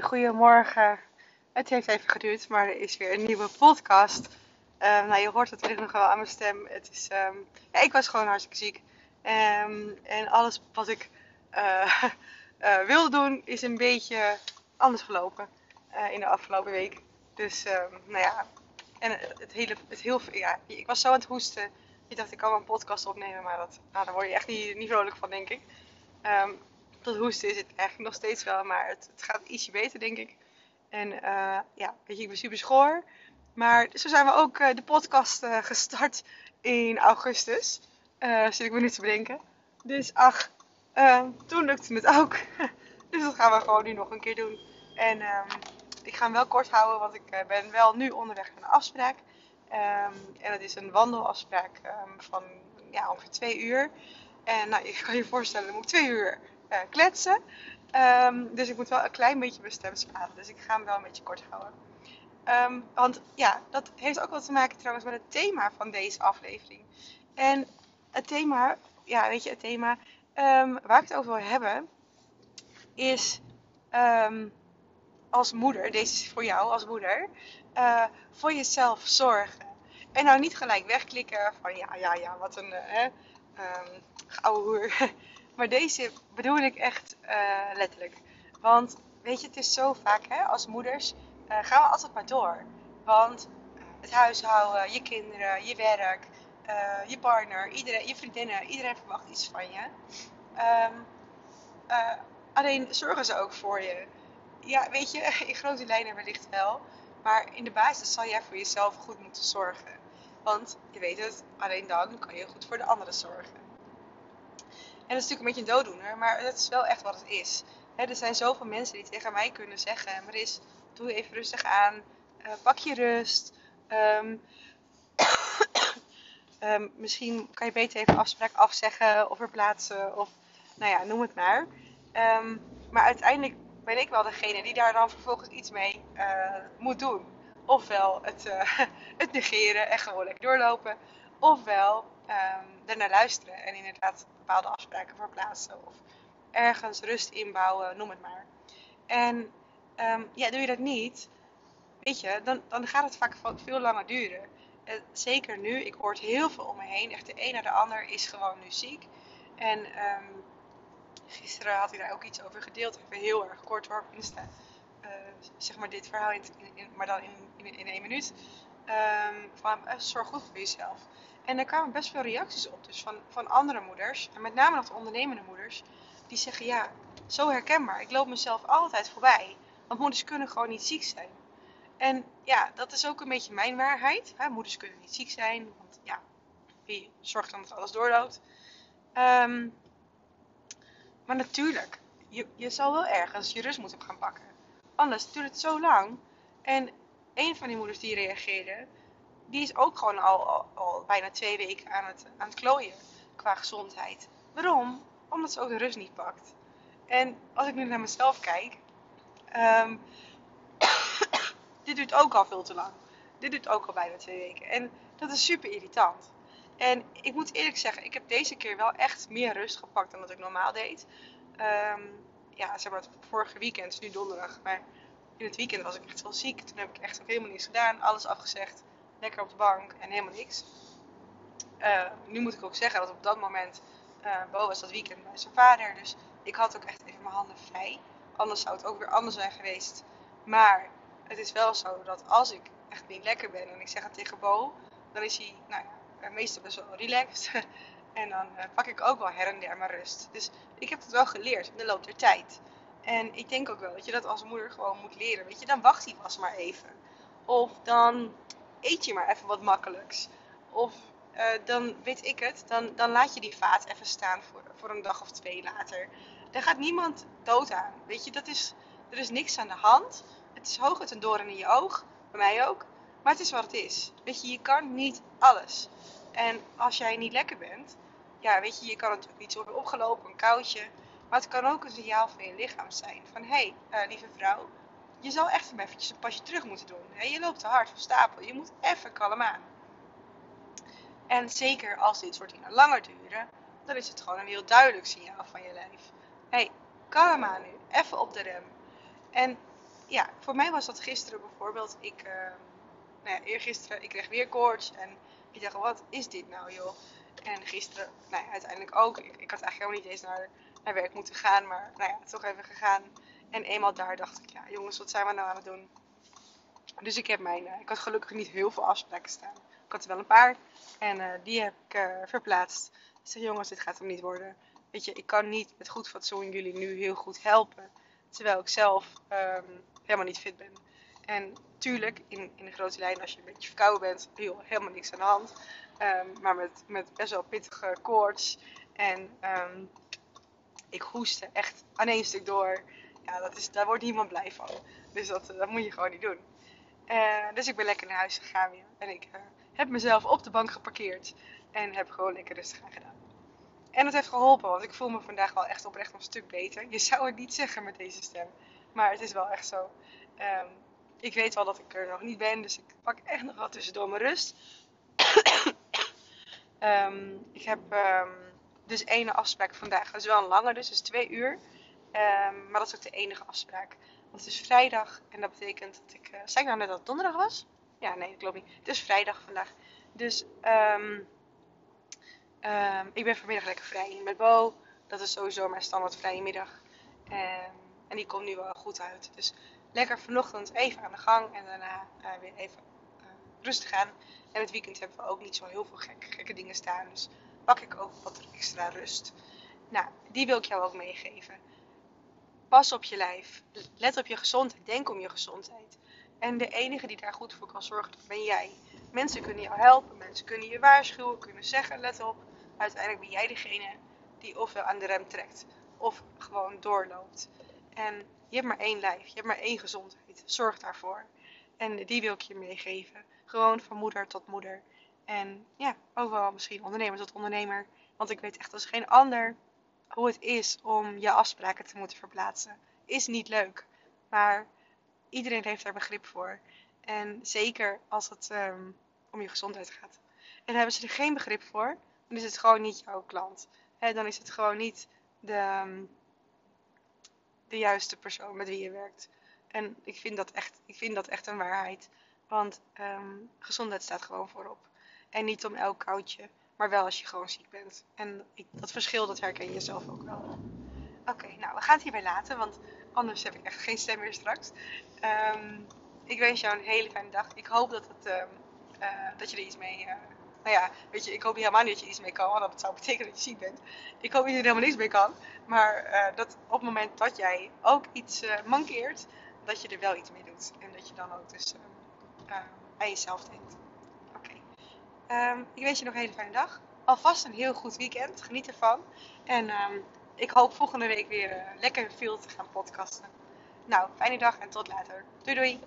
Goedemorgen. Het heeft even geduurd, maar er is weer een nieuwe podcast. Ehm, nou, je hoort het wellicht nog wel aan mijn stem. Het is, ehm, ja, ik was gewoon hartstikke ziek. Ehm, en alles wat ik eh, eh, wilde doen is een beetje anders gelopen eh, in de afgelopen week. Dus, nou ja. En het hele, het heel, ja, ik was zo aan het hoesten. Ik dacht, ik kan wel een podcast opnemen, maar dat, nou, daar word je echt niet, niet vrolijk van, denk ik dat hoesten is het eigenlijk nog steeds wel, maar het, het gaat ietsje beter, denk ik. En uh, ja, weet je, ik ben super schoor. Maar zo zijn we ook uh, de podcast uh, gestart in augustus. zit ik me nu te bedenken. Dus ach, toen lukte het ook. dus dat gaan we gewoon nu nog een keer doen. En um, ik ga hem wel kort houden, want ik ben wel nu onderweg naar een afspraak. Um, en dat is een wandelafspraak um, van ja, ongeveer twee uur. En nou, je kan je voorstellen, dan moet twee uur uh, kletsen. Um, dus ik moet wel een klein beetje mijn stem sparen. Dus ik ga hem wel een beetje kort houden. Um, want ja, dat heeft ook wat te maken trouwens met het thema van deze aflevering. En het thema, ja, weet je, het thema um, waar ik het over wil hebben, is als moeder, deze is voor jou als moeder, uh, voor jezelf zorgen. En nou niet gelijk wegklikken van ja, ja, ja, wat een uh, hoer. Maar deze bedoel ik echt uh, letterlijk. Want weet je, het is zo vaak hè, als moeders uh, gaan we altijd maar door. Want het huishouden, je kinderen, je werk, uh, je partner, iedereen, je vriendinnen, iedereen verwacht iets van je. Um, alleen zorgen ze ook voor je. Ja, weet je, in grote lijnen wellicht wel. Maar in de basis zal jij voor jezelf goed moeten zorgen. Want je weet het, alleen dan kan je goed voor de anderen zorgen. En dat is natuurlijk een beetje een dooddoener, maar dat is wel echt wat het is. er zijn zoveel mensen die tegen mij kunnen zeggen: Maris, doe even rustig aan, uh, pak je rust. Um, um, misschien kan je beter even afspraak afzeggen of verplaatsen, of nou ja, noem het maar. Um, maar uiteindelijk ben ik wel degene die daar dan vervolgens iets mee uh, moet doen. Ofwel het, uh, het negeren en gewoon lekker doorlopen, ofwel ernaar luisteren en inderdaad bepaalde afspraken verplaatsen of ergens rust inbouwen, noem het maar. En um, ja, doe je dat niet, weet je, dan, dan gaat het vaak veel langer duren. Uh, zeker nu, ik hoor het heel veel om me heen. Echt de een naar de ander is gewoon nu ziek. En um, gisteren had hij daar ook iets over gedeeld. Even heel erg kort hoor Insta. Uh, zeg maar dit verhaal, in, in, maar dan in, in, één minuut. Um, van, uh, zorg goed voor jezelf. En er kwamen best veel reacties op, dus van, van andere moeders, en met name nog de ondernemende moeders, die zeggen ja, zo herkenbaar. Ik loop mezelf altijd voorbij, want moeders kunnen gewoon niet ziek zijn. En ja, dat is ook een beetje mijn waarheid. Hè? Moeders kunnen niet ziek zijn, want ja, wie zorgt dan dat alles doorloopt? Um, maar natuurlijk, je, je zal wel ergens je rust moeten gaan pakken. Anders duurt het zo lang. En een van die moeders die reageerde, die is ook gewoon al, al, bijna twee weken aan het, aan het klooien qua gezondheid. Waarom? Omdat ze ook de rust niet pakt. En als ik nu naar mezelf kijk, um, dit duurt ook al veel te lang. Dit duurt ook al bijna twee weken. En dat is super irritant. En ik moet eerlijk zeggen, ik heb deze keer wel echt meer rust gepakt dan dat ik normaal deed. Um, ja, zeg maar, vorige weekend, is nu donderdag, maar in het weekend was ik echt wel ziek. Toen heb ik echt ook helemaal niets gedaan, alles afgezegd lekker op de bank en helemaal niks. Uh, nu moet ik ook zeggen dat op dat moment uh, Bo was dat weekend bij zijn vader. Dus ik had ook echt even mijn handen vrij. Anders zou het ook weer anders zijn geweest. Maar het is wel zo dat als ik echt niet lekker ben en ik zeg het tegen Bo, dan is hij nou ja, meestal best wel relaxed. en dan pak ik ook wel her en der mijn rust. Dus ik heb het wel geleerd in de loop der tijd. En ik denk ook wel dat je dat als moeder gewoon moet leren. Weet je, dan wacht hij pas maar even. Of dan eet je maar even wat makkelijks. Of uh, dan weet ik het, dan, dan laat je die vaat even staan voor, voor een dag of twee later. Daar gaat niemand dood aan. Weet je, dat is, er is niks aan de hand. Het is hooguit een doorn in je oog, bij mij ook. Maar het is wat het is. Weet je, je kan niet alles. En als jij niet lekker bent, ja, weet je, je kan natuurlijk zo hebben opgelopen, een koudje. Maar het kan ook een signaal van je lichaam zijn. Van hé, hey, uh, lieve vrouw, je zal echt eventjes een pasje terug moeten doen. Je loopt te hard van stapel. Je moet even kalm aan. En zeker als dit soort dingen langer duren, dan is het gewoon een heel duidelijk signaal van je lijf. Hé, hey, kalm aan nu. Even op de rem. En ja, voor mij was dat gisteren bijvoorbeeld. Ik, uh, nou ja, eergisteren, ik kreeg weer koorts. En ik dacht, wat is dit nou joh? En gisteren, nou ja, uiteindelijk ook. Ik, ik had eigenlijk helemaal niet eens naar, naar werk moeten gaan. Maar nou ja, toch even gegaan. En eenmaal daar dacht ik, ja jongens, wat zijn we nou aan het doen? Dus ik heb mijn, uh, ik had gelukkig niet heel veel afspraken staan. Ik had er wel een paar. En uh, die heb ik uh, verplaatst. Ik zeg, jongens, dit gaat hem niet worden. Weet je, ik kan niet met goed fatsoen jullie nu heel goed helpen. Terwijl ik zelf um, helemaal niet fit ben. En tuurlijk, in, in de grote lijn, als je een beetje verkouden bent, joh, helemaal niks aan de hand. Um, maar met, met best wel pittige koorts. En um, ik hoestte echt aan één stuk door. Ja, dat is, daar wordt niemand blij van. Dus dat, dat moet je gewoon niet doen. Uh, dus ik ben lekker naar huis gegaan weer. En ik uh, heb mezelf op de bank geparkeerd. En heb gewoon lekker rustig aan gedaan. En dat heeft geholpen, want ik voel me vandaag wel echt oprecht een stuk beter. Je zou het niet zeggen met deze stem. Maar het is wel echt zo. Um, ik weet wel dat ik er nog niet ben, dus ik pak echt nog wat tussendoor mijn rust. um, ik heb um, dus één afspraak vandaag. Dat is wel een lange, dus is twee uur. Maar dat is ook de enige afspraak. Want het is vrijdag en dat betekent dat ik... Uh, zei ik nou net dat het donderdag was? Ja, nee, dat klopt niet. Het is vrijdag vandaag. Dus um, ik ben vanmiddag lekker vrij met Bo. Dat is sowieso mijn standaard vrije middag. En die komt nu wel goed uit. Dus lekker vanochtend even aan de gang en daarna uh, weer even uh, rustig aan. En het weekend hebben we ook niet zo heel veel gek, gekke dingen staan. Dus pak ik ook wat extra rust. Nou, die wil ik jou ook meegeven. Pas op je lijf. Let op je gezondheid. Denk om je gezondheid. En de enige die daar goed voor kan zorgen, dat ben jij. Mensen kunnen jou helpen, mensen kunnen je waarschuwen, kunnen zeggen, let op. Uiteindelijk ben jij degene die ofwel aan de rem trekt, of gewoon doorloopt. En je hebt maar één lijf, je hebt maar één gezondheid. Zorg daarvoor. En die wil ik je meegeven. Gewoon van moeder tot moeder. En ja, wel misschien ondernemer tot ondernemer. Want ik weet echt als geen ander hoe het is om je afspraken te moeten verplaatsen. Is niet leuk. Maar iedereen heeft daar begrip voor. En zeker als het um, om je gezondheid gaat. En hebben ze er geen begrip voor, dan is het gewoon niet jouw klant. He, dan is het gewoon niet de, um, de juiste persoon met wie je werkt. En ik vind dat echt, ik vind dat echt een waarheid. Want um, gezondheid staat gewoon voorop. En niet om elk koudje, maar wel als je gewoon ziek bent. En dat verschil, dat herken je zelf ook wel. Oké, nou, we gaan het hierbij laten, want anders heb ik echt geen stem meer straks. Um, ik wens jou een hele fijne dag. Ik hoop dat, het, um, uh, dat je er iets mee... Uh, nou ja, weet je, ik hoop helemaal niet dat je iets mee kan, want dat zou betekenen dat je ziek bent. Ik hoop dat je er helemaal niks mee kan. Maar uh, dat op het moment dat jij ook iets mankeert, dat je er wel iets mee doet. En dat je dan ook dus aan jezelf denkt. Um, ik wens je nog een hele fijne dag. Alvast een heel goed weekend. Geniet ervan. En um, ik hoop volgende week weer uh, lekker veel te gaan podcasten. Nou, fijne dag en tot later. Doei doei!